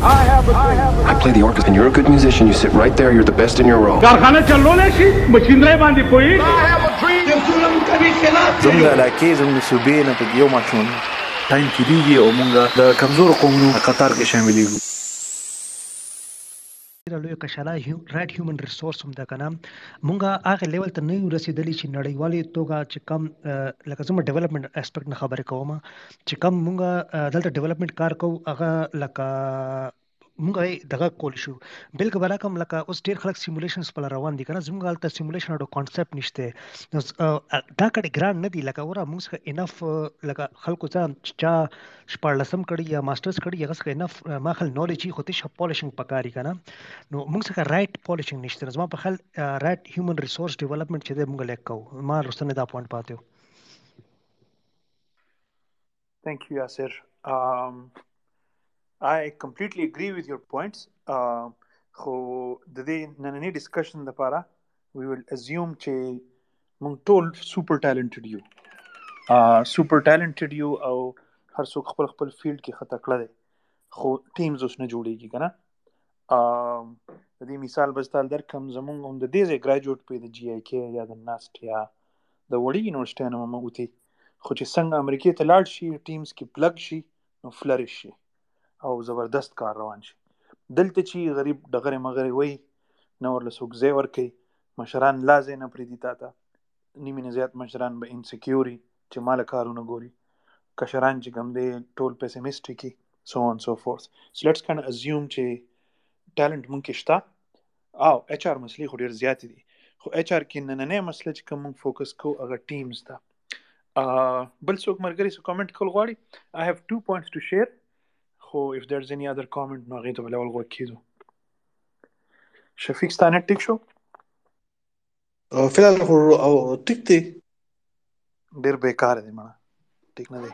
I play the orchestra, and you're a good musician. You sit right there. You're the best in your role. کارخانه چلولی شي مشینرۍ باندې پوهېږي زموږ د علاقې زموږ د صوبې نه په you ماشوم time تېرېږي او موږ د کمزورو قومونو په قطار کې شاملېږو ډیره لوی کشاله رائټ هیومن ریسورس هم ده کنه مونږه هغه لیول ته نه یو رسیدلی چې نړیوالې توګه چې کم لکه زموږ ډیولپمنٹ اسپیکټ نه خبرې کوم چې کم مونږه دلته ډیولپمنٹ کار کوو، هغه لکه مونږ دغه کول شو. بلکې بلا کوم لکه اوس ډیر خلک سیمولیشنز په روان دي کنه زموږ حالت سیمولیشن او کانسپټ نشته. دا کړي ګران نه دي. لکه وره موږ څخه انف لکه خلکو ته چې شپارلسم کړي یا ماسترز کړي هغه څخه انف ما خل نالج خو ته شپ پالیشنګ پکاري کنه نو موږ څخه رائټ پالیشنګ نشته. زما په خل رائټ هیومن ریسورس ډیولپمنٹ چې موږ لیک کوو. ما رسنه دا پوینټ پاتیو Thank you, Yasir. Um, I completely agree with your points. خو د دې نننی ډسکشن لپاره we will assume چې مونږ ټول سوپر ټالنټډ یو سوپر ټالنټډ یو او هر څوک خپل خپل فیلډ کې خطا کړی دی خو ټیمز اوس نه جوړیږي کنه د دې مثال بستال در کم زمونږ هم د دې ځای ګریجویټ په د جی آی کې یا د ناست یا د وړي یونیورسيټي نه مو وتی خو چې څنګه امریکای ته لاړ شي ټیمز کې پلګ شي نو فلریش شي او زبردست کار روان شي. دلته چې غریب دغه مغري وای نو ورله څوک ځای ورکي مشران لازم نه پریدي تا ته. نیمه نه زیات مشران به انسکیوري چې مال کارونه ګوري. کشران چې کوم دی ټول پیسمیسټیک so on so forth. So let's kind of assume چې ټالنت مونږ کې شته. او اچ ار مسلې خو ډیر زیات دي. خو اچ ار کې نه نه مسله چې کوم فوکس کو هغه ټیمز ته بل څوک مرګري سو کمنټ کول غواړي؟ I have two points to share. خو if there is any other comment نو غیتو بل اول غوکی دو شفیق ستانه ټیک شو؟ او فلال خو او ټیک دی. ډیر بیکار دی مړه. ټیک نه دی.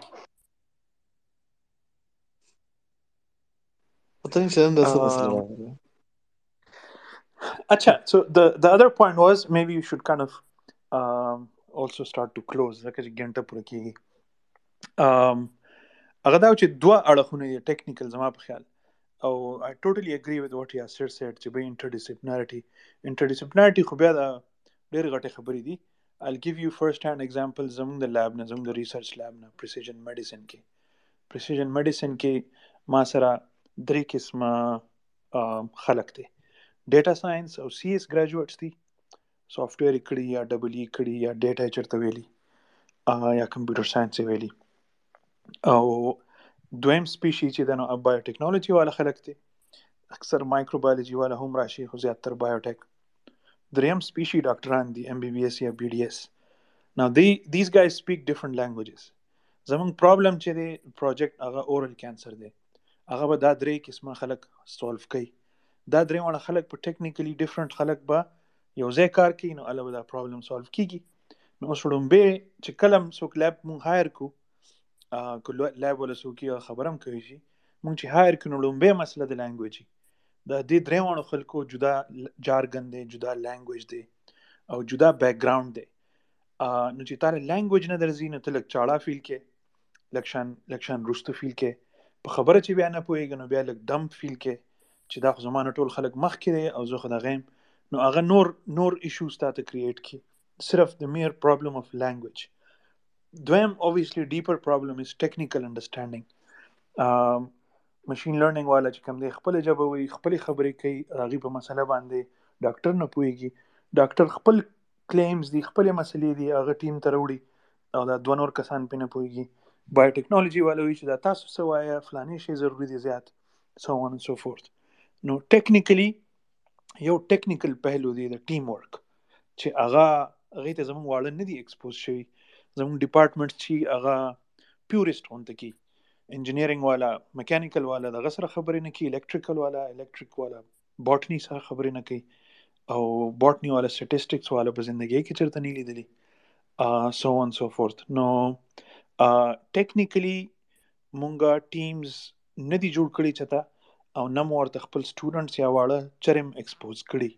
اچھا so the other point was maybe you should kind of also start to close گھنٹہ پورے کی هغه دا چې دوه اړخونه دي ټیکنیکل زما په خیال. او آی ټوټلی اګری وذ واټ یا سر سیټ چې به انټرډیسپلینریټي انټرډیسپلینریټي خو بیا دا ډېر غټه خبرې دي. I'll give you first hand example زموږ د لاب نه، زموږ د ریسرچ لاب نه پریسیژن میډیسن کې. پریسیژن میډیسن کې ما سره درې قسمه خلق دي. ډیټا ساينس او سی اس ګریجویټس دي. سافټویر کړي یا ډبل ای e کړي یا ډیټا چرته ویلي یا کمپیوټر ساينس ویلي. او دویم سپیشي چې د نو بایوټیکنالوژي والا خلک دي اکثر مایکروبایولوژي والا هم راشي خو زیاتره بایوټیک دریم سپیشي ډاکټران دي ایم بي بي اس یا بي ډي اس نو دی these guys speak different languages زمونږ problem چې دی پروجیکټ هغه اورل کینسر دی. هغه به دا درې قسمه خلک سولف کوي دا درې وړه خلک په ټیکنیکلی ډیفرنٹ خلک به یو ځای کار کوي نو الله دا پرابلم سولف کیږي نو اوس وړومبه چې کلم څوک لیب مونږ هایر کو کله لاب ولا سوکي خبرم کوي شي. مونږ چې هایر کړو لومبه مسله د لانګویج د دې درېوانو خلکو جدا جارګن دی، جدا لانګویج دی، او جدا بیک گراوند دی نو چې تعالی لانګویج نه درځي، نو ته لک چاړه فیل کې لکشان لکشان رستو فیل کې. په خبره چې بیا نه پويږي نو بیا لک دم فیل کې، چې دا زمانه ټول خلک مخ کې او زه خو دا غیم نو هغه نور نور ایشوز ته کریټ کی صرف د میر پرابلم اف لانګویج دویم obviously deeper problem is technical understanding. ماشین لرنینګ والا چې کوم دی. خپل جبه وي خپل خبرې کوي. هغه په مسله باندې ډاکټر نه پويږي ډاکټر خپل کلیمز دي خپل مسلې دي، هغه ټیم ته وروړي او دا دوه نور کسان پینې پويږي بایو ټیکنالوژي والا وی چې دا تاسو سوایا فلاني شی ضروری دي، زیات. so on and so forth. نو ټیکنیکلی یو ټیکنیکل پهلو دی، د ټیم ورک چې هغه هغه ته زموږ واړه نه دي ایکسپوز شوی زموږ ډپارټمنټ چې هغه پیورست هونته کی انجینیرینګ والا میکانیکل والا، دغه سره خبرې نه کی الکتریکل والا الکتریک والا باټنی سره خبرې نه کوي، او باټنی والا سټیټسټکس والا په ژوندۍ کې چرته نه لیدلی سو اون سو فورث نو ټیکنیکلی مونږه ټیمز نه دي جوړ کړی چتا او نه مو ورته خپل سټوډنټس یا واړه چرم ایکسپوز کړي.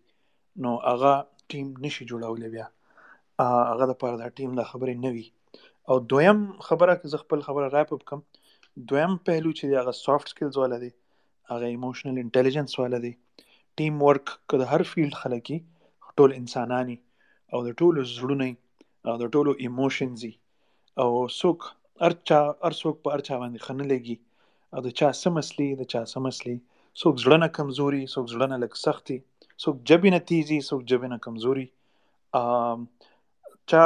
نو هغه ټیم نشي جوړولای بیا. هغه د پاره دا ټیم د خبرې نه وي. او دویم خبره که زه خپل خبره راپ اپ کم دویم پهلو چې هغه سافت سکلز والا دی، هغه ایموشنل انټيليجنس والا دی. ټیم ورک کده هر فیلډ خلکی ټول انسانانی او د ټولو زړونه او د ټولو ایموشنز او څوک ارچا ارڅوک په ارچا باندې خنه لګي. او د چا سمسلی د چا سمسلی څوک زړه نه کمزوري څوک زړه نه لګ سختي څوک جبې نه تیزي څوک جبې نه کمزوري چا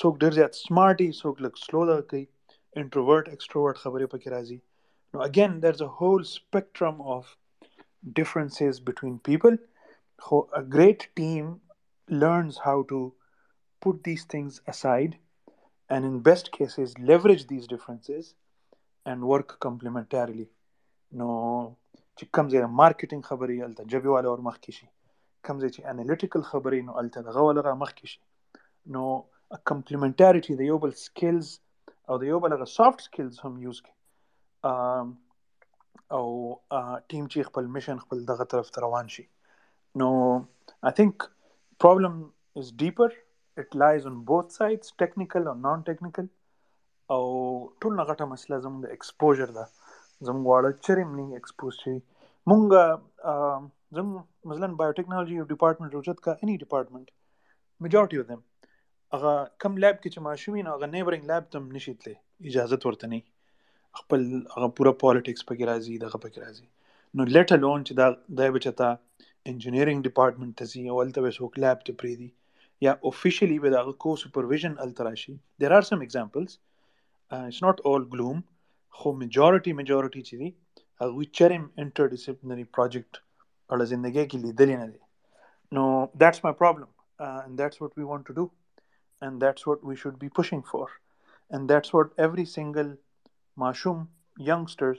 څوک ډېر زیات سمارټي څوک لږ سلو ده کوي انټروورټ ایکسټروورټ خبرې پکې راځي نو again, there is a whole spectrum of differences between people so a great team learns how to put these things aside and in best cases leverage these differences and work complementarily نو چې کوم ځای مارکیټینګ خبرې الته جبې والا ور مخکې شي کوم ځای چې انالیټیکل خبرې نو الته دغه والا را مخکې شي نو کمپلیمنټریټي د یو بل سکلز او د یو بل هغه سافت سکلز هم یوز کړي او ټیم چې خپل میشن خپل دغه طرف ته روان شي. نو I think problem is deeper it lies on both سایډز technical او نان ټیکنیکل او ټول نه غټه مسله زموږ د ایکسپوجر ده. زموږ واړه چرېم نه ایکسپوز شي. مونږ زموږ مثلا بایوټیکنالوژي ډپارټمنټ روچت کا اني ډپارټمنټ میجورټي اف them هغه کم لیب کې چې ماشوم نه هغه نیبرینګ لیب تم نشي تللی اجازه ورته نه خپل هغه پورا پالیټکس پکې راځي دغه پکې راځي نو لیټ الون چې دا، دای بچتا انجینیرینګ ډپارټمنټ ته سي اول ته وسوک لیب ته پری دي یا افیشلی به دا co supervision التراشي there are some examples it's not all gloom خو میجورټي میجورټي چې دي هغه چرم انټر ډیسپلینری پروجیکټ اړه زندګي کې لیدل نه دي نو that's my problem and that's what we want to do. And that's what we should be pushing for. And that's what every single mashum youngster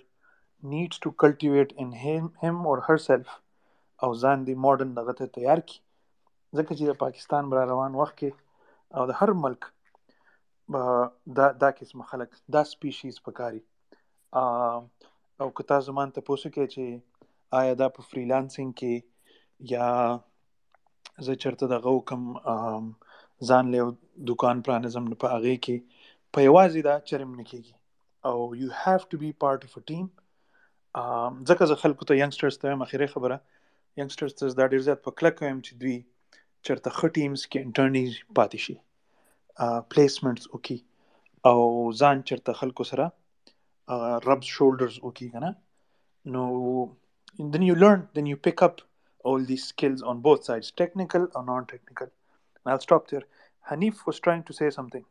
needs to cultivate in him him or herself. او ځان دی ماډرن دغه ته تیار کی ځکه چې د پاکستان بر روان وخت کې او د هر ملک دا دا قسم خلک دا سپیشیز پکاري او که تاسو زمان ته پوسو کې چې آیا دا په فریلانسینګ کې یا زه چرته دغه کوم ځان له دکان پرانیزم په هغه کې، په یوازې دا چرم نه کیږي او you have to be part of a team ځکه زه خلکو ته ینګسټرز ته مخیره خبره ینګسټرز ته دا ډیر زیات په کلک کوم چې دوی چرته خ ټیمز کې انټرنی پاتې شي. پلیسمنټس وکي. او ځان چرته خلکو سره رب شولډرز وکي کنه نو، then you learn then you pick up all these skills on both sides technical or non-technical. And i'll stop there hanif was trying to say something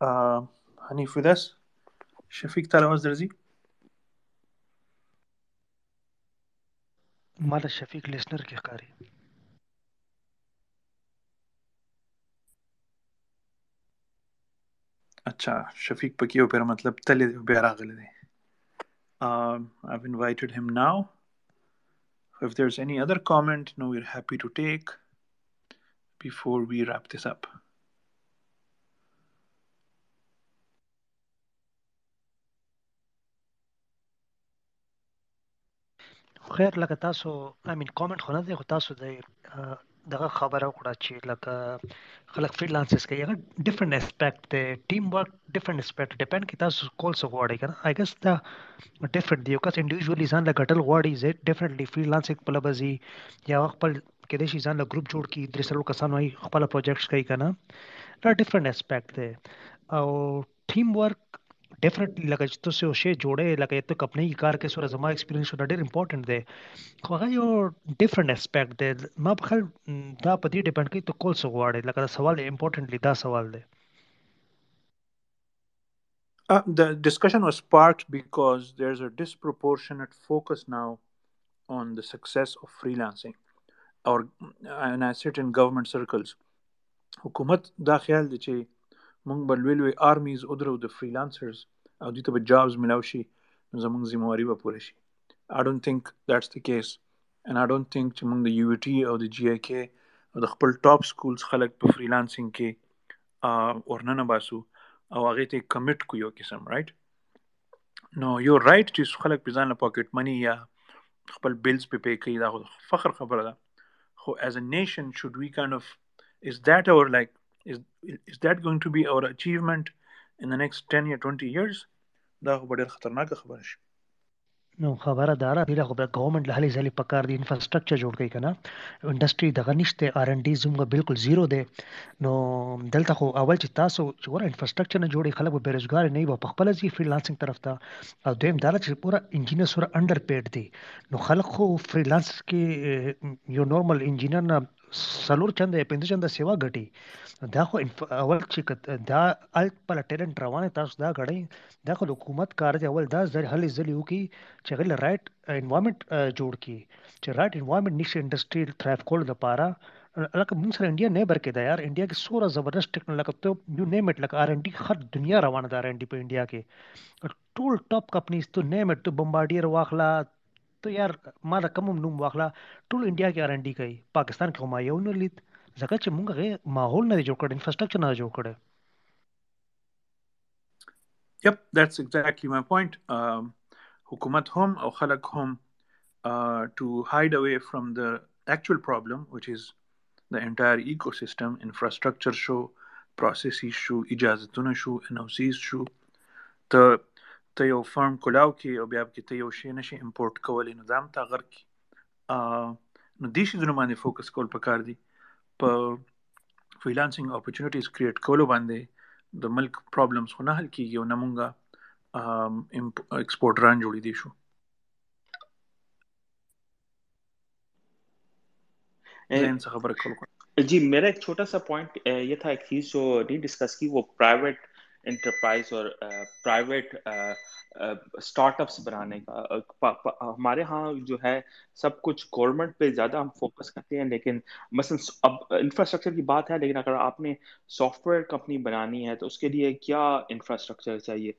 uh, hanif with us شفیق تعالی آواز درځي مال شفیق listener کې ښکاری اچھا شفیق پکې او پر مطلب تلې دی بیا راغلی دی um, I've invited him now. If there's any other comment, no, we're happy to take before we wrap this up. خیر لکه تاسو آی مین comment خو نه دی خو تاسو د دغه خبره وکړه چې لکه خلک فریلانسرز کوي، هغه ډیفرنٹ اسپیکټ دی. Team work different aspect depend کی تاسو کول څه غواړئ کنه. آی ګس دا ډیفرنٹ دی. یو کس انډیویډوالي ځان له ګټل غواړي، زه ډیفرنٹلی فریلانسینګ په لبزي یا خپل کې د شي ځان له گروپ جوړ کی درې سلو کسانو خپل پروجیکټس کوي کنه. دا ډیفرنٹ اسپیکټ دی. او ټیم ورک ډیفینټلی لکه چې تاسو یو شی جوړې لکه ته خپل کار کې سره زما ایکسپیرینس شو ډېر امپورټنت دی خو هغه یو ډیفرنٹ اسپیکټ دی ما په خل دا په دې ډیپند کوي ته کول څه غواړې لکه سوال امپورټنټلی دا سوال دی Uh, the discussion was sparked because there's a disproportionate focus now on the success of freelancing, or and I sit in government circles. حکومت دا خیال دی چې مونږ به لوی لوی آرمیز ودرو د فریلانسرز او دوی ته به جابز ملاو شي، نو زموږ ذمہواری به پوره شي. I ډونټ think that's the case and I don't think چې موږ د یو ټي او د جی آی کې او د خپل ټاپ سکولز خلک په فریلانسینګ کې ورننه باسو او هغه ته کمټ کو یو قسم رائټ نو یو رائټ چې خلک په ځان له پاکټ منی یا خپل بیلز په پی کوي، دا فخر خبره ده. As a nation should we kind of is that our like is that going to be our achievement in the next ten یا ټوینټي ایئرس دا خو به ډېر خطرناکه خبره شي. نو خبره دارا دی خو گورنمنٹ له هلي ځلې پکار دی انفراستراکچر جوړ کړي کنه انډستری دغه نشته آر ان ډي زموږ بالکل زیرو دی. نو دلته خو اول چې تاسو چې ور انفراستراکچر نه جوړي، خلک به بیروزګار نه وي په خپل ځي فریلانسینګ طرف ته. او دویم دا چې پورا انجینر سره انډر پیډ دی نو خلک خو فریلانس کې یو نورمال انجینر نه سلور چند پنځه چند سیوا غټي دا خو اول چې دا ال په ټیلنت روانه تاسو دا غړی دا خو حکومت کار دی. اول دا ځل هلي ځل یو کی چې غل رائټ انوایرنمنت جوړ کی چې رائټ انوایرنمنت نشه انډستری تھرایف کول د پاره لکه موږ سره انډیا نیبر کې دا یار. انډیا کې سوره زبردست ټیکنالوژي لکه ته یو نیم اٹ لکه آر ان ډي خط دنیا روانه ده آر ان ډي په انډیا کې. ټول ټاپ کمپنیز ته نیم اٹ ته بمبارډیر واخلا ته یار ما دا کوم نوم واخلا ټول انډیا کې آر ان ډي کوي پاکستان کې هم یو نه لید ځکه چې موږ هغه ماحول نه جوړ کړ انفراستراکچر نه جوړ کړ yep that's exactly my point حکومت هم او خلک هم to hide away from the actual problem which is the entire ecosystem infrastructure شو پروسیسز شو اجازتونه شو ان او سیز شو ته ته یو فرم کولاو کې او بیا کې ته یو شی نشي امپورټ کولای نو ځم تا غر کې. نو دې شي زونه باندې فوکس کول پکار دي په فریلانسینګ اپورچونټیز کریټ کولو باندې د ملک پرابلمز خو نه حل کیږي او نه مونږه ایکسپورټران جوړې دي شو. جی میرا ایک چھوٹا سا پوائنٹ یہ تھا ایک چیز جو نہیں ڈسکس کی وہ پرائیویٹ انٹرپرائز اور پرائیویٹ اسٹارٹ اپس بنانے کا ہمارے ہاں جو ہے سب کچھ گورنمنٹ پہ زیادہ ہم فوکس کرتے ہیں، لیکن مثلاً اب انفراسٹرکچر کی بات ہے، لیکن اگر آپ نے سافٹ ویئر کمپنی بنانی ہے تو اس کے لیے کیا انفراسٹرکچر چاہیے؟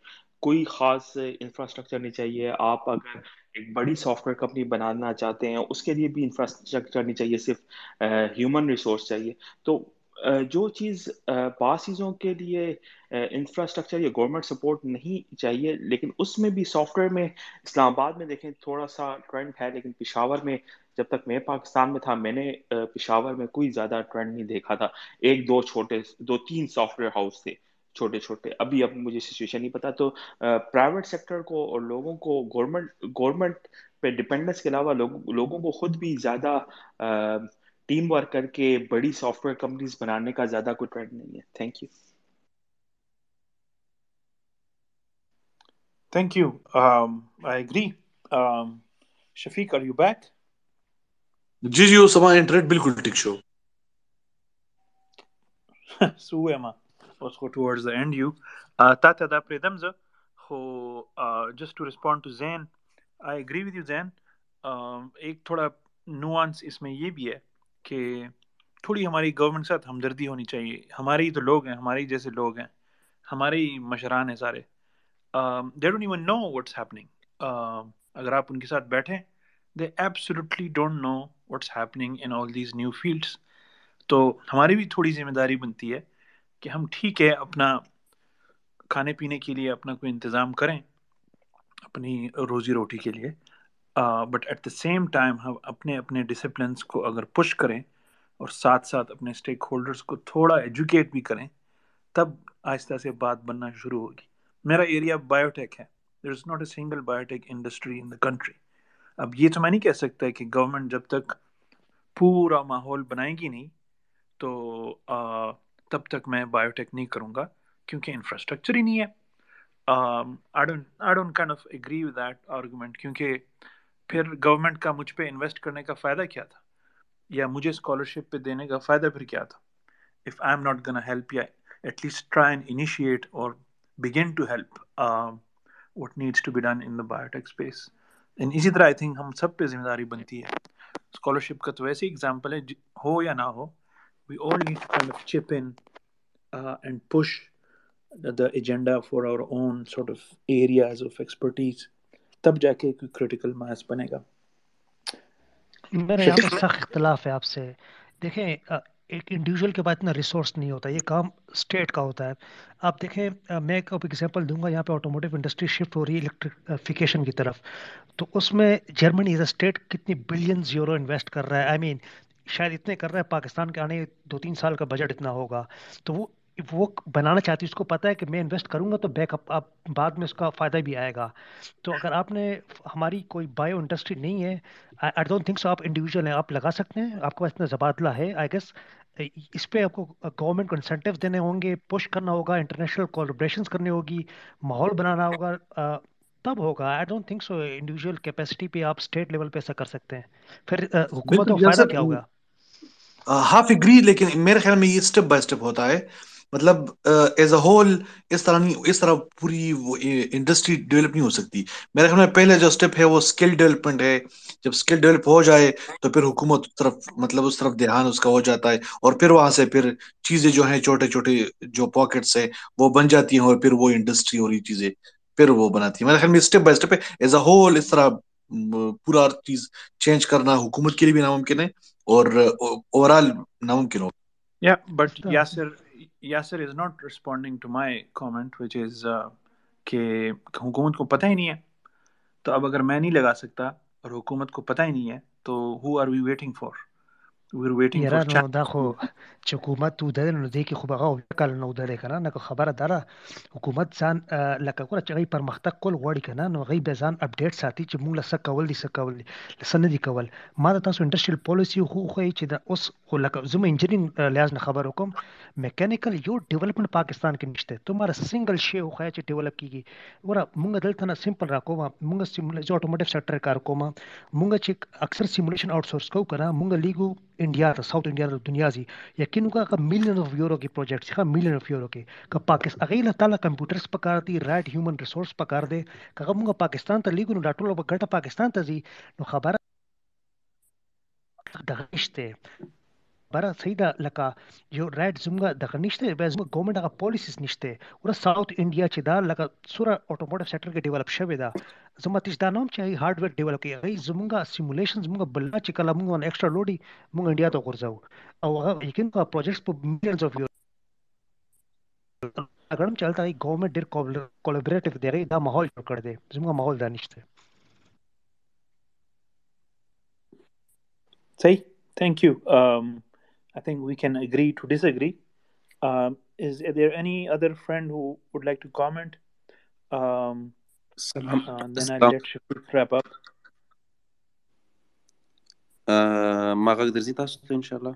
کوئی خاص انفراسٹرکچر نہیں چاہیے۔ آپ اگر ایک بڑی سافٹ ویئر کمپنی بنانا چاہتے ہیں، اس کے لیے بھی انفراسٹرکچر نہیں چاہیے، صرف uh, ہیومن ریسورس چاہیے۔ تو جو چیز بعض چیزوں کے لیے انفراسٹرکچر یا گورنمنٹ سپورٹ نہیں چاہیے، لیکن اس میں بھی سافٹ ویئر میں، اسلام آباد میں دیکھیں، تھوڑا سا ٹرینڈ ہے، لیکن پشاور میں جب تک میں پاکستان میں تھا، میں نے پشاور میں کوئی زیادہ ٹرینڈ نہیں دیکھا تھا۔ ایک، دو چھوٹے، دو، تین سافٹ ویئر ہاؤس تھے، چھوٹے چھوٹے۔ ابھی، اب مجھے سچویشن نہیں پتا۔ تو پرائیویٹ سیکٹر کو اور لوگوں کو گورنمنٹ گورنمنٹ پہ ڈپینڈنس کے علاوہ لوگوں کو خود بھی زیادہ ٹیم ورک کر کے بڑی سافٹ ویئر کمپنیز بنانے کا زیادہ کوئی ٹرینڈ نہیں ہے. Thank you thank you I agree Shafiq are you back جی جی وہ سما انٹرنیٹ بالکل ٹھیک شو. سو اما اوس خو ټورډز د اینڈ یو تا ته دا پریدم زه خو just to respond to Zain I agree with you Zain ایک تھوڑا نوانس اس میں یہ بھی ہے. کہ تھوڑی ہماری گورنمنٹ کے ساتھ ہمدردی ہونی چاہیے۔ ہمارے ہی تو لوگ ہیں ہمارے ہی جیسے لوگ ہیں، ہمارے ہی مشران ہیں سارے۔ They don't even know what's happening اگر آپ ان کے ساتھ بیٹھیں they absolutely don't know what's happening in all these new fields تو ہماری بھی تھوڑی ذمہ داری بنتی ہے کہ ہم ٹھیک ہے اپنا کھانے پینے کے لیے اپنا کوئی انتظام کریں، اپنی روزی روٹی کے لیے۔ But at the same time ہم اپنے اپنے ڈسپلنس کو اگر پش کریں اور ساتھ ساتھ اپنے اسٹیک ہولڈرس کو تھوڑا ایجوکیٹ بھی کریں، تب آہستہ سے بات بننا شروع ہوگی۔ میرا ایریا بایوٹیک ہے۔ There is not a single biotech industry in the country اب یہ تو میں نہیں کہہ سکتا کہ گورنمنٹ جب تک پورا ماحول بنائے گی نہیں، تو تب تک میں بایوٹیک نہیں کروں گا، کیونکہ انفراسٹرکچر ہی نہیں ہے۔ I don't kind of agree with that argument کیونکہ پھر گورنمنٹ کا مجھ پہ انویسٹ کرنے کا فائدہ کیا تھا؟ یا مجھے اسکالرشپ پہ دینے کا فائدہ پھر کیا تھا؟ If I am not gonna help یا at least try and initiate اور begin to help what needs to be done in the biotech space and اسی طرح آئی تھنک ہم سب پہ ذمہ داری بنتی ہے۔ اسکالرشپ کا تو ویسے ایگزامپل ہے، ہو یا نہ ہو we all need kind of chip in and push the agenda for our own sort of areas of expertise تب جا کے کوئی کریٹیکل ماس بنے گا۔ میرا یہاں پر سخت اختلاف ہے آپ سے۔ دیکھیں ایک انڈیویجول کے بعد اتنا ریسورس نہیں ہوتا یہ کام اسٹیٹ کا ہوتا ہے۔ آپ دیکھیں میں ایک ایگزامپل دوں گا یہاں پہ آٹوموٹیو انڈسٹری شفٹ ہو رہی ہے الیکٹریفیکیشن کی طرف۔ تو اس میں جرمنی ایز اے اسٹیٹ کتنی بلینز یورو انویسٹ کر رہا ہے۔ آئی مین شاید اتنے کر رہے ہیں پاکستان کے آنے دو تین سال کا بجٹ اتنا ہوگا۔ تو وہ وہ بنانا چاہتی ہے اس کو پتا ہے کہ میں انویسٹ کروں گا تو بیک اپ آپ بعد میں اس کا فائدہ بھی آئے گا۔ تو اگر آپ نے ہماری کوئی بایو انڈسٹری نہیں ہے آئی ڈونٹ تھنک سو آپ انڈیویجول ہیں آپ لگا سکتے ہیں۔ آپ کے پاس اتنا زبادلہ ہے آئی گیس اس پہ آپ کو گورنمنٹ کو انسینٹیو دینے ہوں گے پش کرنا ہوگا انٹرنیشنل کولابریشنس کرنی ہوگی ماحول بنانا ہوگا تب ہوگا۔ I don't think so individual capacity پہ آپ اسٹیٹ لیول پہ ایسا کر سکتے ہیں۔ پھر حکومت کو فائدہ کیا ہوگا؟ ہاف اگری لیکن میرے خیال میں یہ اسٹیپ بائی اسٹیپ ہوتا ہے۔ مطلب ایز اے ہول اس طرح نہیں اس طرح پوری وہ انڈسٹری ڈیولپ نہیں ہو سکتی۔ میرے خیال میں پہلے جو اسٹیپ ہے وہ اسکل ڈیولپمنٹ ہے۔ جب اسکل ڈیولپ ہو جائے تو پھر حکومت اس طرف مطلب اس طرف دھیان اس کا ہو جاتا ہے اور پھر وہاں سے پھر چیزیں جو ہیں چھوٹے چھوٹے جو پاکٹس ہیں وہ بن جاتی ہیں اور پھر وہ انڈسٹری اور یہ چیزیں پھر وہ بناتی ہیں۔ میرے خیال میں اسٹیپ بائی اسٹیپ ہے ایز اے ہول اس طرح پورا چیز چینج کرنا حکومت کے لیے بھی ناممکن ہے اور اوور آل ناممکن ہو۔ Yeah, but Yasser Yasser Yasser is not responding to my comment which is کہ حکومت کو پتہ ہی نہیں ہے۔ تو اب اگر میں نہیں لگا سکتا اور حکومت کو پتہ ہی نہیں ہے، تو who are we waiting for the خو چې حکومت تو د نو دی کې خو بغه کال نو د کنه نه؟ خبره دره حکومت ځان لکه کوره چې غي پرمختګ کول غوړي کنه نو غي به ځان اپډیټ ساتي چې موږ لسه کول دي څه کول دي لسه نه دي کول. ما د تاسو انډستریال پالیسی خو خو چې دا اوس خو لکه زما انجینرینګ لحاظ نه خبر وکم میکانیکل یو ډیولپمنٹ پاکستان کې نشته. تمہارا سنگل شی خو چې ډیولپ کیږي. ورا مونږ دلته نه سمپل راکوم مونږ سیمولیشن اتوماتیک سېکټر کار کوم مونږ چې اکثر سیمولیشن آوټ سورس کو کنه مونږ لیګو انڈیا ته ساؤتھ انڈیا ته دنیا زی یقین کا که ملین آف یورو کی پروجیکٹس کا ملین آف یورو کې که پاکستان هغه له تعالی کمپیوټرز پکار دی رائٹ ہیومن ریسورس پکار دے که موږ پاکستان ته لیګو نو دا ټول ګټه پاکستان ته زی نو خبره دغه نشته بره صحیح ده لکه یو رائټ زموږ دغه نشته به زموږ ګورنمنت هغه پالیسیز نشته ور ساوث انډیا چې دا لکه سوره اټوموټیو سېکټر کې ډیولپ شوی دا۔ زما تاسو دا نوم چې هارډویر ډیولپ کوي هغه زموږ سیمولیشن زموږ بل چې کله موږ ایکسترا لوډي موږ انډیا ته ورځو او هغه یقین کا پروجیکټس په میلیونز اف یورو اگر هم چلتا ہے گورنمنٹ ډیر کولیبریټیو دی دا ماحول جوړ کړ دی زموږ ماحول دا نشته صحیح thank you. um, I think we can agree to disagree. Um, is there any other friend who would like to comment? Um, Salam. Uh, then Salam. I'll let you wrap up. ما غقدر زي تاسو ان شاء الله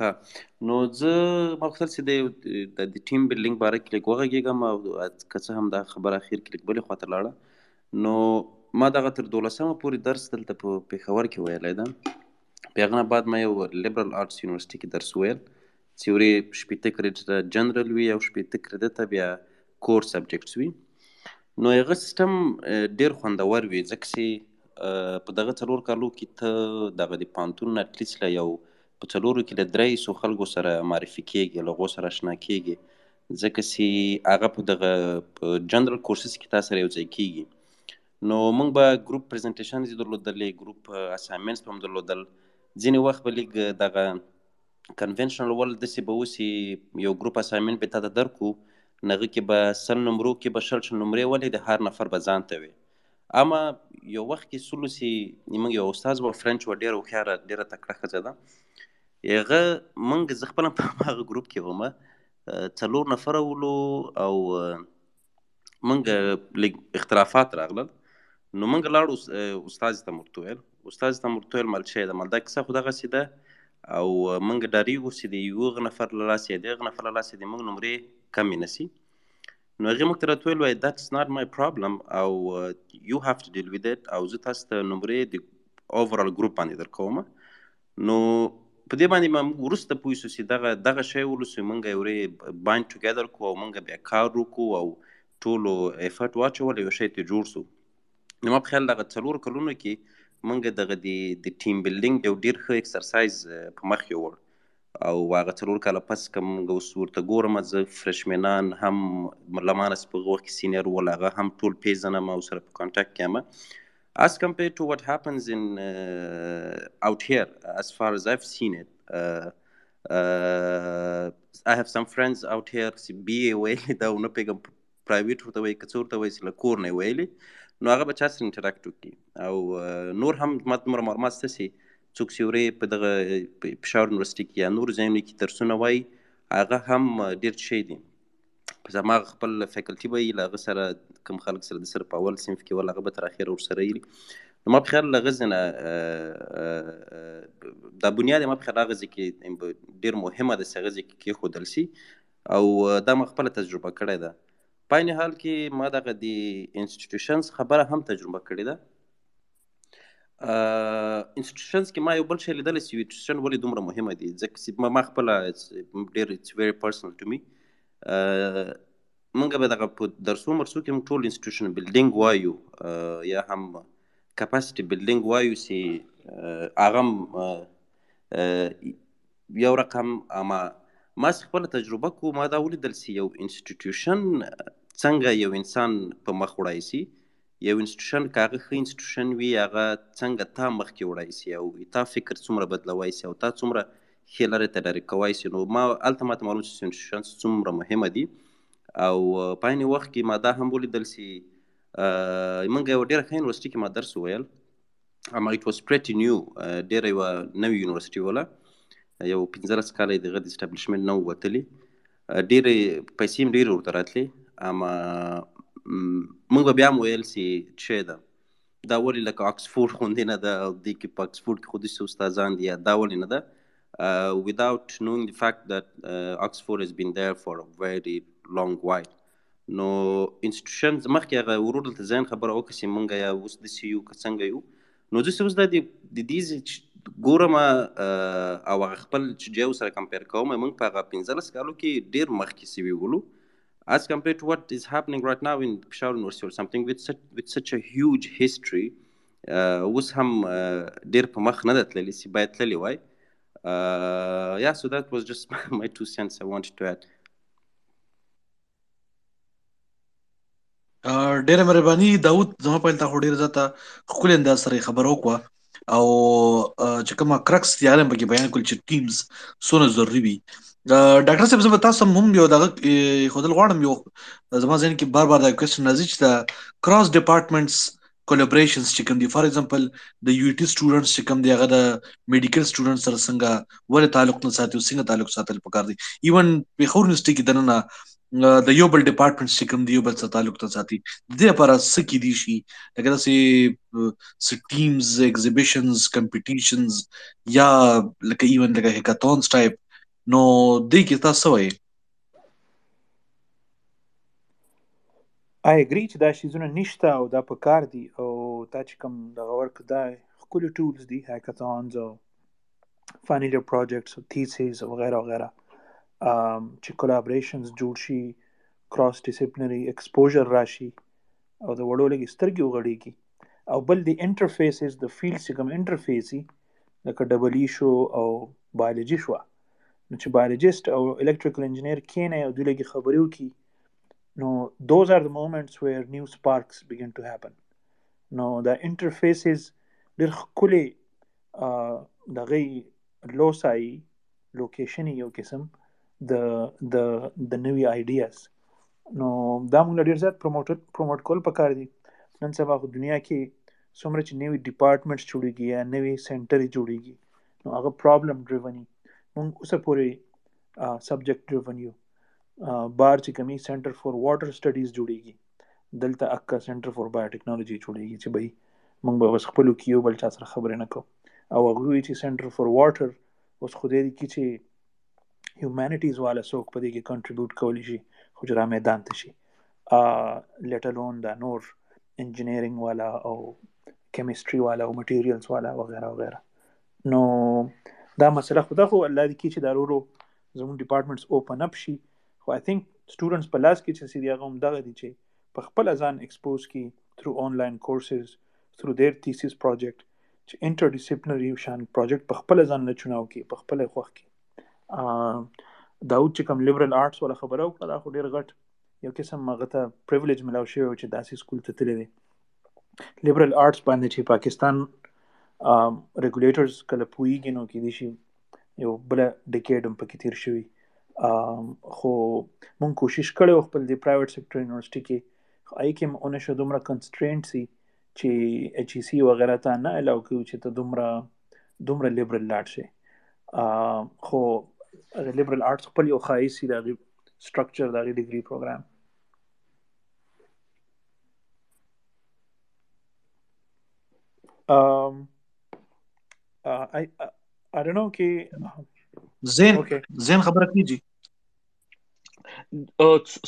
ها نو زه مخکې چې د د team building باره کې لږ وغږیږم او که څه هم دا خبره اخیر کې بلې خواته لاړه نو ما دغه تر دولسمه پورې درس دلته په پېښور کې ویلی ده. په هغه بعد ما یو لیبرل آرټس یونیورسټي کې درس ویل. تیوري شپېته کریډټه جنرال وي او شپېته کریډټه بیا کور سبجیکټس وي. نو هغه سیستم ډېر خوندور وي. ځکه چې په دغه څلور کالو کې ته دغه د پانتون اټلیسټ له یو، په څلورو کې له درې سو خلکو سره معرفي کېږي، له هغو سره اشنا کېږي. ځکه چې هغه په دغه جنرال کورسز کې تا سره یو ځای کېږي. نو، موږ به ګروپ پریزنټیشن پریزنټیشنز درلودلې ګروپ اسایمنټس هم درلودل ځینې وخت به لږ دغه کنونشنل ول داسې به وسي یو ګروپ اسایمنټ به تا ته درکو. نغه کې به سل نمرو کې به شل شل نمرې ولې، د هر نفر به ځان ته وي. اما یو وخت کې سلو سلوسي موږ یو استاد و فرنچ و ډیر خو ډیره تکړه خزه ده. هغه موږ ز خپل په هغه ګروپ کې ومه څلور نفر ولو او موږ لږ اختلافات راغلل. نو موږ لاړو استاد ته مرته ویل استاد ته مرته ویل مال چې د مال دا کیسه خو دغه سي ده. او موږ ډاریږو چې د یو نفر له لاسه د یو نفر له لاسه د موږ نمرې کم نسی نو هغه موږ ته راته ویل وای that's not my problem. O you have to deal with it. او زه تاسو ته نمرې د اوورال ګروپ باندې درکوم نو په دې باندې ما ورسته پوه شو چې دغه دغه شی ولوسو مونږ یو باین ټوګیدر کو او مونږ بیا کار وکړو او ټولو افرت واچول یو شی ته جوړ سو. نو ما په خیال دغه څلور کلونو کې مونږ دغه د د ټیم بلډینګ یو ډیر ښه ایکسرسایز په مخ یو او هغه څلور کاله پس کوم اوس ورته ګورم زه فرشمنان هم لمانه په وخت کې سینیر ول هغه هم ټول پیژنم او سره په کانټاکټ کې یم as compared to what happens in uh, out here as far as I've seen it uh, uh, I have some friends out here چې بي ویلي دا نه پیګم پرایویټ ورته وایي که څه ورته وایي چې له کور نه ویلي. نو هغه به چا سره انټراکټ وکړي. او نور هم ما دومره معلومات شته چې څوک چې ورې په دغه پېښور یونیورسټي کې یا نور ځایونو کې درسونه وایي، هغه هم ډېر ښه دي. په زما خپل فیکلټي به له هغه سره، کوم خلک سره د سره په اول صنف کې ول، هغه به تر اخره ورسره وي نو ما په خیال له هغه نه دا بنیاد ما په خیال هغه ځای کې ډېر مهمه ده چې هغه کې کېښودل شي. او دا ما خپله تجربه کړې ده. په عین حال کې ما دغه د انسټیټیوشنز خبره هم تجربه کړې ده. انسټیټیوشنز کې ما یو بل شی لیدلی چې انسټیټیوشن ولې دومره مهمه دي، ځکه چې ما خپله ډېر اټس ویری پرسنل ټو می مونږ به دغه په درسو مرسو کې موږ ټول انسټیټیوشن بلډینګ وایو یا هم کپاسټي بلډینګ وایو چې هغه یو رقم اما ما خپل تجربه کو ما دا ولیدل چې یو انسټیټیوشن څنګه یو انسان په مخ وړای شي یو انسټیټیوشن که هغه انسټیټیوشن وي، هغه څنګه تا مخکې وړی سي؟ او تا فکر څومره بدلوی سي؟ او تا څومره ښې لارې ته ډایرکټ کوی سي؟ نو ما هلته ماته معلوم چې انسټیټیوشنز څومره مهمه دي. او په عین وخت کې ما دا هم ولیدل چې موږ یو ډېره ښه یونیورسټي کې ما درس وویل. اما اټ واز پریټي نیو ډېره یوه نوې یونیورسټي وله یو پنځلس کاله یې دغه د اسټابلیشمنټ نه ووتلي ډېرې پیسې هم ډېرې ورته راتلې اما موږ به بیا هم ویل چې څه ده دا ولې لکه اکسفورډ غوندې نه ده او دې کې په اکسفورډ کې خو داسې استادان دي دا ولې نه ده uh, without knowing the fact that uh, Oxford has been there for a very long while. Know institutions مخکې هغه ورور دلته ځان خبره وکړه چې مونږ یا اوس داسې یو که څنګه یو نو زه اوس دا د دې ګورم او هغه خپل چې جیو سره کمپیر کوم مونږ په هغه پنځلس کالو کې ډېر مخکې سوي ولو. As compared to what is happening right now in Peshawar University or something with such with such a huge history اوس هم ډیر په مخ نه ده تللی چې باید تللی وای. yeah so that was just my two cents I wanted to add. ډیره مهرباني. داوود، زما په لته ډیر زته خپل انداز سره خبر وکړه او چې کومه کرکس تیارم بګي بیان کول چې ټیمز سونه ضروری وي. ډاکټر صاحب، زما تاسو هم یو دغه خودل غواړم یو، زما ځین کې بار بار دا کوېسچن راځي چې دا کراس ډپارټمنټس کولیبریشنز چې کوم دي. فار ایگزامپل د یو ټي سټوډنټس چې کوم دی هغه د میډیکل سټوډنټس سره څنګه ولې تعلق نه ساتي او څنګه تعلق ساتل پکار دي ایون په خور یونیورسيټي کې دنه د یو بل ډپارټمنټ چې کوم دی یو بل سره تعلق ته ساتي د دې لپاره څه کې دي شي لکه داسې س ټیمز ایگزیبیشنز کمپټیشنز یا لکه ایون لکه هکاټونز ټایپ نو دې کې تاسو وایي I agree چې دا شیزونه نشته او دا په کار دي او تا چې کوم دغه ورک دا ښکلي ټولز دي هیکاثونز او فاینل پروجیکټس او تھیسیز وغیرہ وغیرہ چې کولابریشنز جوړ شي کراس ډیسپلینری ایکسپوژر راشي او د وړو لګي سترګې وغړېږي او بل د انټرفیسز د فیلډ چې کوم انټرفیس لکه ډبل شو او بایولوژي شو نو چې بایولوژیست او الکتریکل انجینیر کینې او دوی لګي خبرې وکړي نو those are the moments where new sparks begin to happen نو دا انټرفیسز ډېر ښکلې دغه لوسای لوکیشن یو قسم۔ د د د نوې آیډیاز نو دا موږ ډېر زیات پروموټ پروموټ کول پکار دي. نن سبا خو دنیا کې څومره چې نوې ډپارټمنټس جوړیږي یا نوې سنټر جوړیږي نو هغه پرابلم ډریون مونږ اوسه پورې سبجیکټ ډریون یو. بار چې کمی سنټر فور واټر سټډیز جوړیږي دلته اکا سنټر فور بایو ټیکنالوژي جوړیږي چې به مونږ به اوس خپل کیو بل چا سره خبرې نه کوو. او هغه چې سنټر فور واټر اوس خو دې کې چې هیومانټیز والا څوک په دې کې کنټریبیوټ کولی شي خو جرا میدان ته شي لیټ الون دا نور انجینیرینګ والا او کیمستري والا او مټیریلز والا وغیرہ وغیرہ نو دا مسله خو دا خو الله دې کې چې دا زموږ ډپارټمنټس اوپن اپ شي خو آی تھنک سټوډنټس په لاس کې چې سړي هغه هم دغه دي چې په خپل ځان ایکسپوز کی through online courses through their thesis project چې انټر ډیسپلینری شان پروجیکټ په خپل ځان نه چناو کی په خپل خوخ کی داود چې کوم لیبرل آرټس ولا خبره وکړه، دا خو ډیر غټ یو قسم هغه ته پریویلیج ملاو شوی چې داسې سکول ته تللی دی. لیبرل آرټس باندې چې پاکستان ریګولیټرز کله پوهیږي نو کېدای شي، یو بله ډیکیډ هم پکې تیر شوي خو مونږ کوشش کړی و خپل د پرایویټ سیکټر یونیورسټي کې. آی کې اونې شو دومره کنسټرینټ سي چې ایچ ای سی وغیره ته نه الاو کوي چې ته دومره دومره لیبرل لاړ شي خو لیبرل آرټس خپل یو خایسي د سټرکچر د ډیګري program um uh, I, I I don't know کہ زین زین خبر کیجیے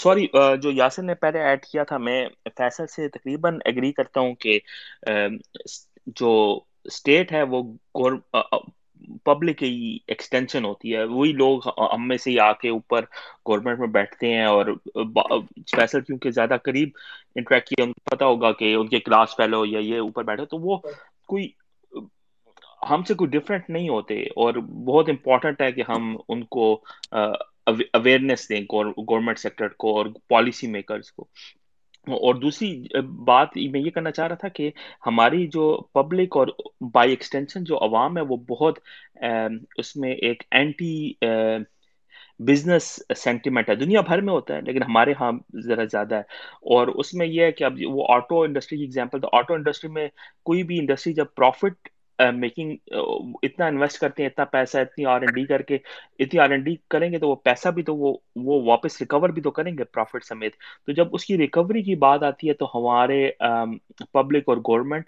سوری جو یاسر نے پہلے ایڈ کیا تھا میں فیصل سے تقریباً ایگری کرتا ہوں کہ جو اسٹیٹ ہے وہ پبلک کی ایکسٹینشن ہوتی ہے۔ وہی لوگ ہم میں سے ہی آ کے اوپر گورنمنٹ میں بیٹھتے ہیں اور فیصل کیونکہ زیادہ قریب انٹریکٹ کیا ان کو پتا ہوگا کہ ان کے کلاس فیلو یا یہ اوپر بیٹھے تو وہ کوئی ہم سے کوئی ڈفرینٹ نہیں ہوتے اور بہت امپورٹنٹ ہے کہ ہم ان کو اویئرنیس دیں گورنمنٹ سیکٹر کو اور پالیسی میکرز کو۔ اور دوسری بات میں یہ کرنا چاہ رہا تھا کہ ہماری جو پبلک اور بائی ایکسٹینشن جو عوام ہے وہ بہت اس میں ایک اینٹی بزنس سینٹیمنٹ ہے۔ دنیا بھر میں ہوتا ہے، لیکن ہمارے ہاں ذرا زیادہ ہے۔ اور اس میں یہ ہے کہ اب وہ آٹو انڈسٹری کی ایگزامپل تو آٹو انڈسٹری میں کوئی بھی انڈسٹری جب پروفٹ میکنگ اتنا انویسٹ کرتے ہیں، اتنا پیسہ، اتنی آر این ڈی کر کے، اتنی آر این ڈی کریں گے تو وہ پیسہ بھی تو وہ وہ واپس ریکور بھی تو کریں گے پروفٹ سمیت۔ تو جب اس کی ریکوری کی بات آتی ہے تو ہمارے پبلک اور گورنمنٹ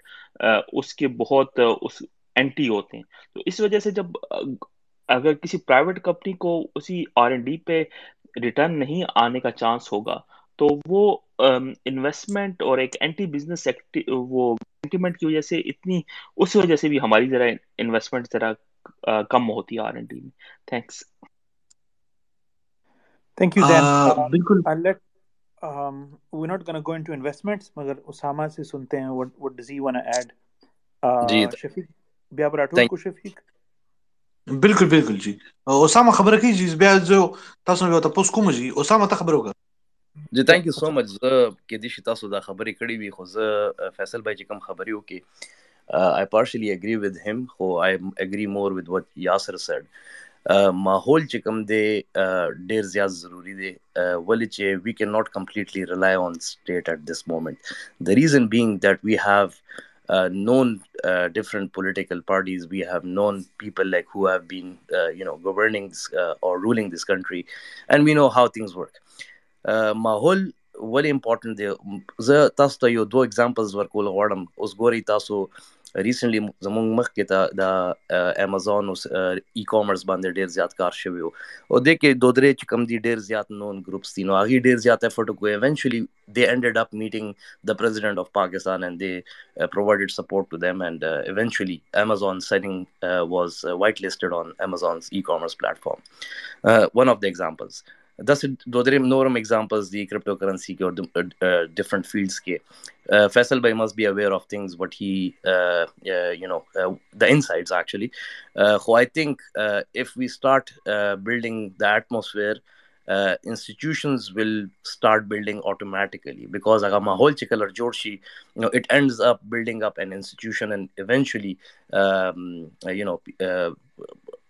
اس کے بہت اس اینٹی ہوتے ہیں۔ تو اس وجہ سے جب اگر کسی پرائیویٹ کمپنی کو اسی آر این ڈی پہ ریٹرن نہیں آنے کا چانس ہوگا تو وہ انویسٹمنٹ اور ایک اینٹی بزنس وہ سینٹیمنٹ کی وجہ سے اتنی اس وجہ سے بھی ہماری ذرا انویسٹمنٹ ذرا کم ہوتی ہے آر این ڈی میں۔ تھینکس تھینک یو زین بالکل۔ We not gonna go into investments مگر اسامہ سے سنتے ہیں۔ وٹ وٹ ڈز ہی وانا ایڈ جی شفیق بیا براٹو کو شفیق؟ بالکل بالکل جی۔ اسامہ خبر کی جی بیا جو تاسو نو تاسو کوم جی اسامہ ته خبر وکړه جی تھینک یو سو مچ زه کې دې شي تاسو دا خبرې کړې وي خو زه فیصل بھائی چې کوم خبرې وکي آئی پارشلی اگری ود ہم خو I agree more with what Yasser said ماحول چې کوم دی ډیر زیات ضروری دی ولې چې we can not completely rely on state at this moment the reason being that we have Uh, known uh, different political parties. We have known people like who have been uh, you know governing this, or ruling this country. And we know how things work. ماحول ولې important دی؟ زه تاسو ته you دوه examples ورکول غواړم. اوس ګوري تاسو ریسنټلی زمونږ مخکې ته د Amazon اوس ای commerce باندې ډیر زیات کار شوی او د کې دوه درې چې کم دي ډیر زیات نون ګروپس دي. نو هغه ډیر زیات افورت کوي eventually they ended up meeting the president of Pakistan and they uh, provided support to them and uh, eventually Amazon setting uh, was whitelisted on Amazon's e-commerce platform. One of the examples. This دو دریم norm examples دی cryptocurrency کے اور different fields کے۔ فیصل بھائی must be aware of things but he you know the in sides actually خو I think if we start building the atmosphere institutions will start building automatically because اگر ماحول چکل اور جوڑ شی it ends up building up an institution and eventually you know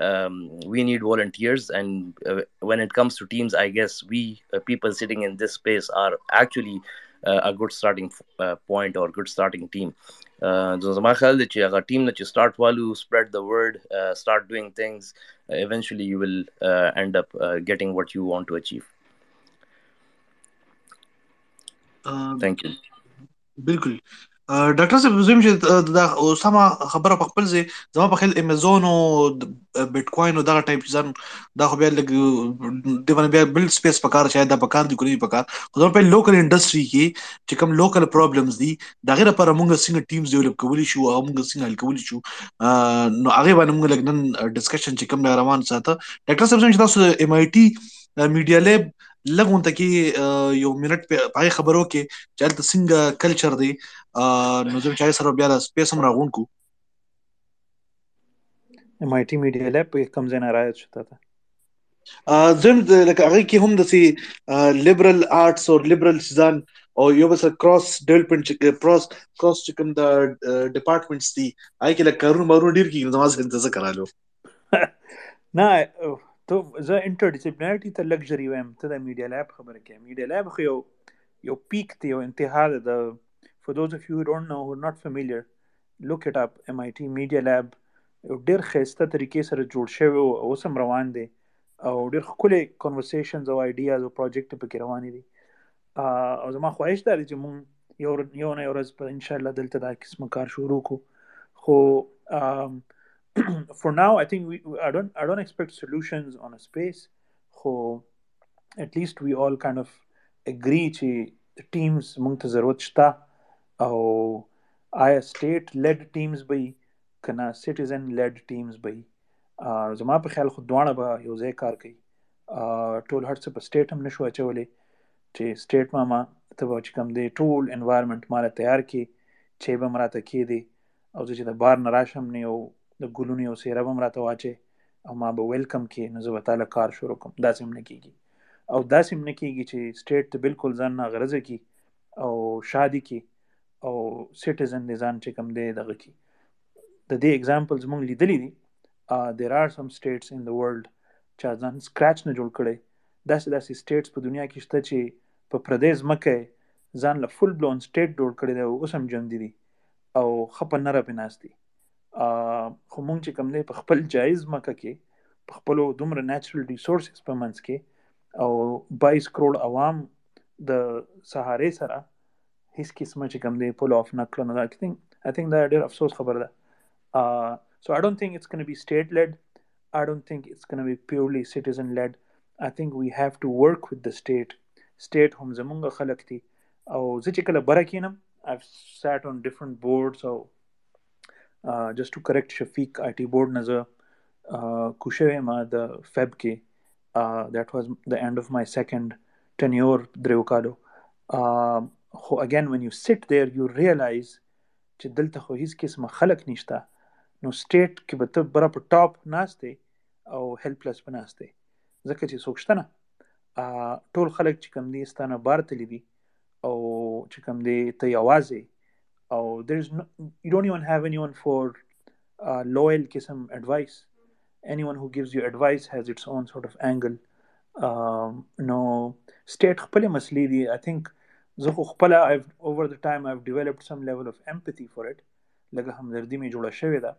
um, we need volunteers and uh, when it comes to teams i guess we uh, people sitting in this space are actually uh, a good starting uh, point or good starting team زما خیال دی چې هغه team نه چې start والو spread the word uh, start doing things uh, eventually you will uh, end up uh, getting what you want to achieve um, thank you بالکل doctor صاحب زم چې دا اوسما خبره په خپل ځای، زما په خیال امازون او بیت کوین او دا ټایپ ځان، دا خو بیا لګ د باندې بیا بل سپیس پکار شاید دا پکار دي کوي پکار خو زما په لوکل انډستری کې چې کوم لوکل پرابلمز دي دا غیر پر موږ څنګه ټیمز ډیولپ کولی شو او موږ څنګه حل کولی شو نو هغه باندې موږ لګ نن ډسکشن چې کوم روان ساته. ډاکټر صاحب چې تاسو M I T media lab لګون ته کې یو منټ په پای خبرو کې چې تل څنګه کلچر دی نو زه چای سره بیا د سپیس هم راغون کو۔ M I T media lab په کوم ځای نه راځي شته ته زم لکه هغه کې هم د سي لیبرل آرټس او لیبرل ځان او یو بس کراس ډیولپمنٹ کراس کراس چې کوم د ډپارټمنټس دي آی کې لکه کارونه مارو ډیر کې نماز انتظار کرالو نه ته زه انټر ډیسپلینرټی ته لګژری وایم. ته د میډیا لیب خبره کوي میډیا لیب خو یو یو پیک دی یو انتها ده. د for those of you who don't know who are not familiar look it up MIT Media Lab. یو ډیر خسته طریقې سره جوړ شوی او اوس هم روان دی. او ډیر ښکلي کنورسیشنز او ایډیاز او پروجیکټ پکې روان دي. او زما خواهش ده چې مونږ یو یو نه ورځ په ان شاء الله دلته دا قسم کار شروع کو خو for now I think we I don't I don't expect solutions on a space. خو at least we all kind of agree چې teams ته ضرورت شته او آیا state led teams به کنه citizen led teams به زما په خیال خو دواړه به یو ځای کار کوي ټول هر څه په سټیټ هم نشو اچولې چې سټیټ ماما ته به چې کوم دی ټول انوایرمنٹ ماله تیار کې چې به مراته کې دی او چې د بار نه راشم نه یو د ګلونو یو سیره به مراته واچي او ما به ویلکم کې نو زه به تعالی کار شروع کوم داسې هم نه کېږي. او داسې هم نه کېږي چې سټیټ ته بالکل ځان نه غرضه کی او شادي کی او سټیزن دې ځان چې کوم دی دغه کی د دې اگزامپلز مونږ لیدلې دي. There are some سټیټس in the world چې ځان سکراچ نه جوړ کړي داسې داسې سټیټس په دنیا کې شته چې په پردې ځمکه ځان له فل بلون سټیټ جوړ کړی دی اوس هم ژوند دي. او خپه نه را پناستي خو مونږ چې کوم دی په خپل جایز ځمکه کې په خپل دومره نېچرل ریسورسز په منځ کې او 22 کروڑ عوام د سهارې سره هیڅ قسمه چې کوم دی پول اف نکړه نو I think I دا ډېر افسوس خبر ده. uh, so I don't think it's going to be state led I don't think it's going to be purely citizen led I think we have to work with هم زمونږ خلک دي. او زه چې کله بره کینم I've sat on different boards او uh, just to correct Shafiq I T board نه زه کوشوې ما د فیب کې that was the end of my second tenure دریو کالو۔ خو again when you sit there you realize چې دلته خو هیڅ قسمه خلک نشته نو سټیټ کې به ته بره په ټاپ ناستې او هیلپلس په ناستې ځکه چې څوک شته نه ټول خلک چې کوم دي ستانه بار تللی دي او چې کوم دي ته یوازې لوئل قسم advice any one who gives you advice has its own sort of angle know state خپل مسلی دی آئی تھنک زخو خپل over the time I developed some level of empathy for it لگا ہم دردی میں جوڑا شویدا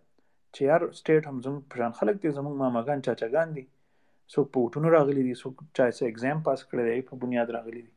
چھ یار اسٹیٹ ہم زم پھران خلق تھے زمنگ ماما گان چاچا گاندھی سو ایگزام پاس کرے کر بنیاد راگلی دی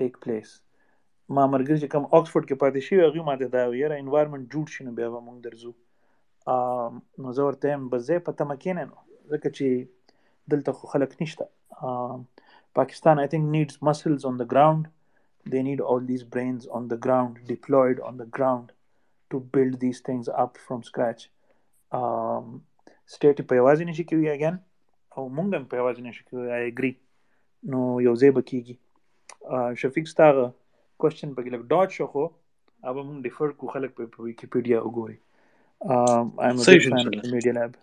take place. ما مرګري چې کوم آکسفورډ کې پاتې شي هغه ماته دا ویره انوایرنمنت جوړ شي نو بیا به مونږ درځو نو زه ورته هم بس زه په تمه کېنه نو ځکه چې دلته خو خلک نشته. Pakistan I think needs muscles on the ground. They need all these brains on the ground deployed on the ground to build these things up from scratch. um, state په یوازې نشي کوي اگین او مونږ هم په یوازې نشو کولی آی اګری نو یو ځای به کېږي شفیق ستا هغه کوشچن پکې لږ ډاټ شو خو هغه مونږ ډیفر کو خلک په Wikipedia وګوري I am a big fan of media lab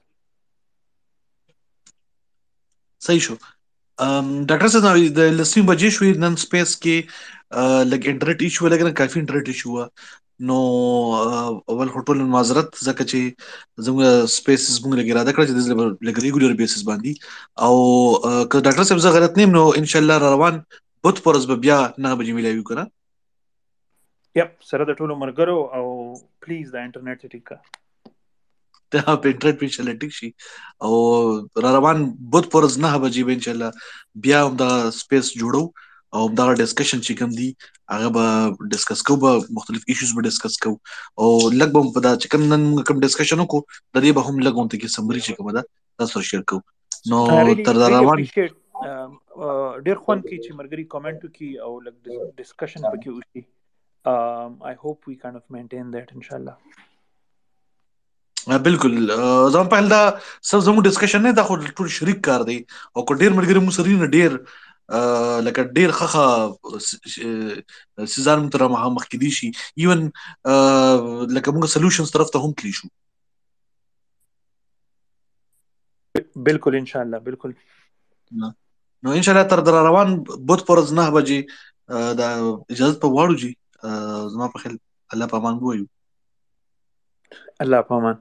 صحیح شو. ډاکټر صاحب د لسمی بجې شوې نن سپیس کې لګ انټرنیټ ایشو لګنه کافي انټرنیټ ایشو نو اول هټول معذرت ځکه چې زموږ سپیسز موږ لګی را کړ چې د ریګولر بیسس باندې او که ډاکټر صاحب زه غلط نیم نو ان شاء الله روان بوت پرز به بیا نه بجې ملایو کنه؟ یپ سره د ټولو مرګرو او پلیز د انټرنیټ ټیکا ته په انټرنیټ په انشاءالله ټیک شي. او را روان بوت پرز نه بجې به ان شاء الله بیا هم د سپیس جوړو او دا ډسکشن چې کوم دی هغه به ډسکس کو به مختلف ایشوز به ډسکس کو او لګ به په دا چې کوم نن کوم ډسکشن وکړو د دې به هم لګون ته کې سمري چې کوم دا تاسو شیر کو نو تر دا روان ډیر خوان کی چې مرګري کمنټ کی او لګ ډسکشن پکې وشي. um i hope we kind of maintain that inshallah بالکل. زموږ په دا سب زموږ ډسکشن نه دا خو ټول شریک کار دی. او کو ډیر مرګري مو سره نه ډیر لکه ډیر خخه سيزان متر مخ مخ کې دي شي. ایون لکه موږ سولوشنز طرف ته هم کلی شو. بالکل ان شاء الله بالکل نو ان شاء الله تر در روان بوت پرز نه بجې د اجازه په واړو جی زما په خیال الله په پامان وایو الله په امان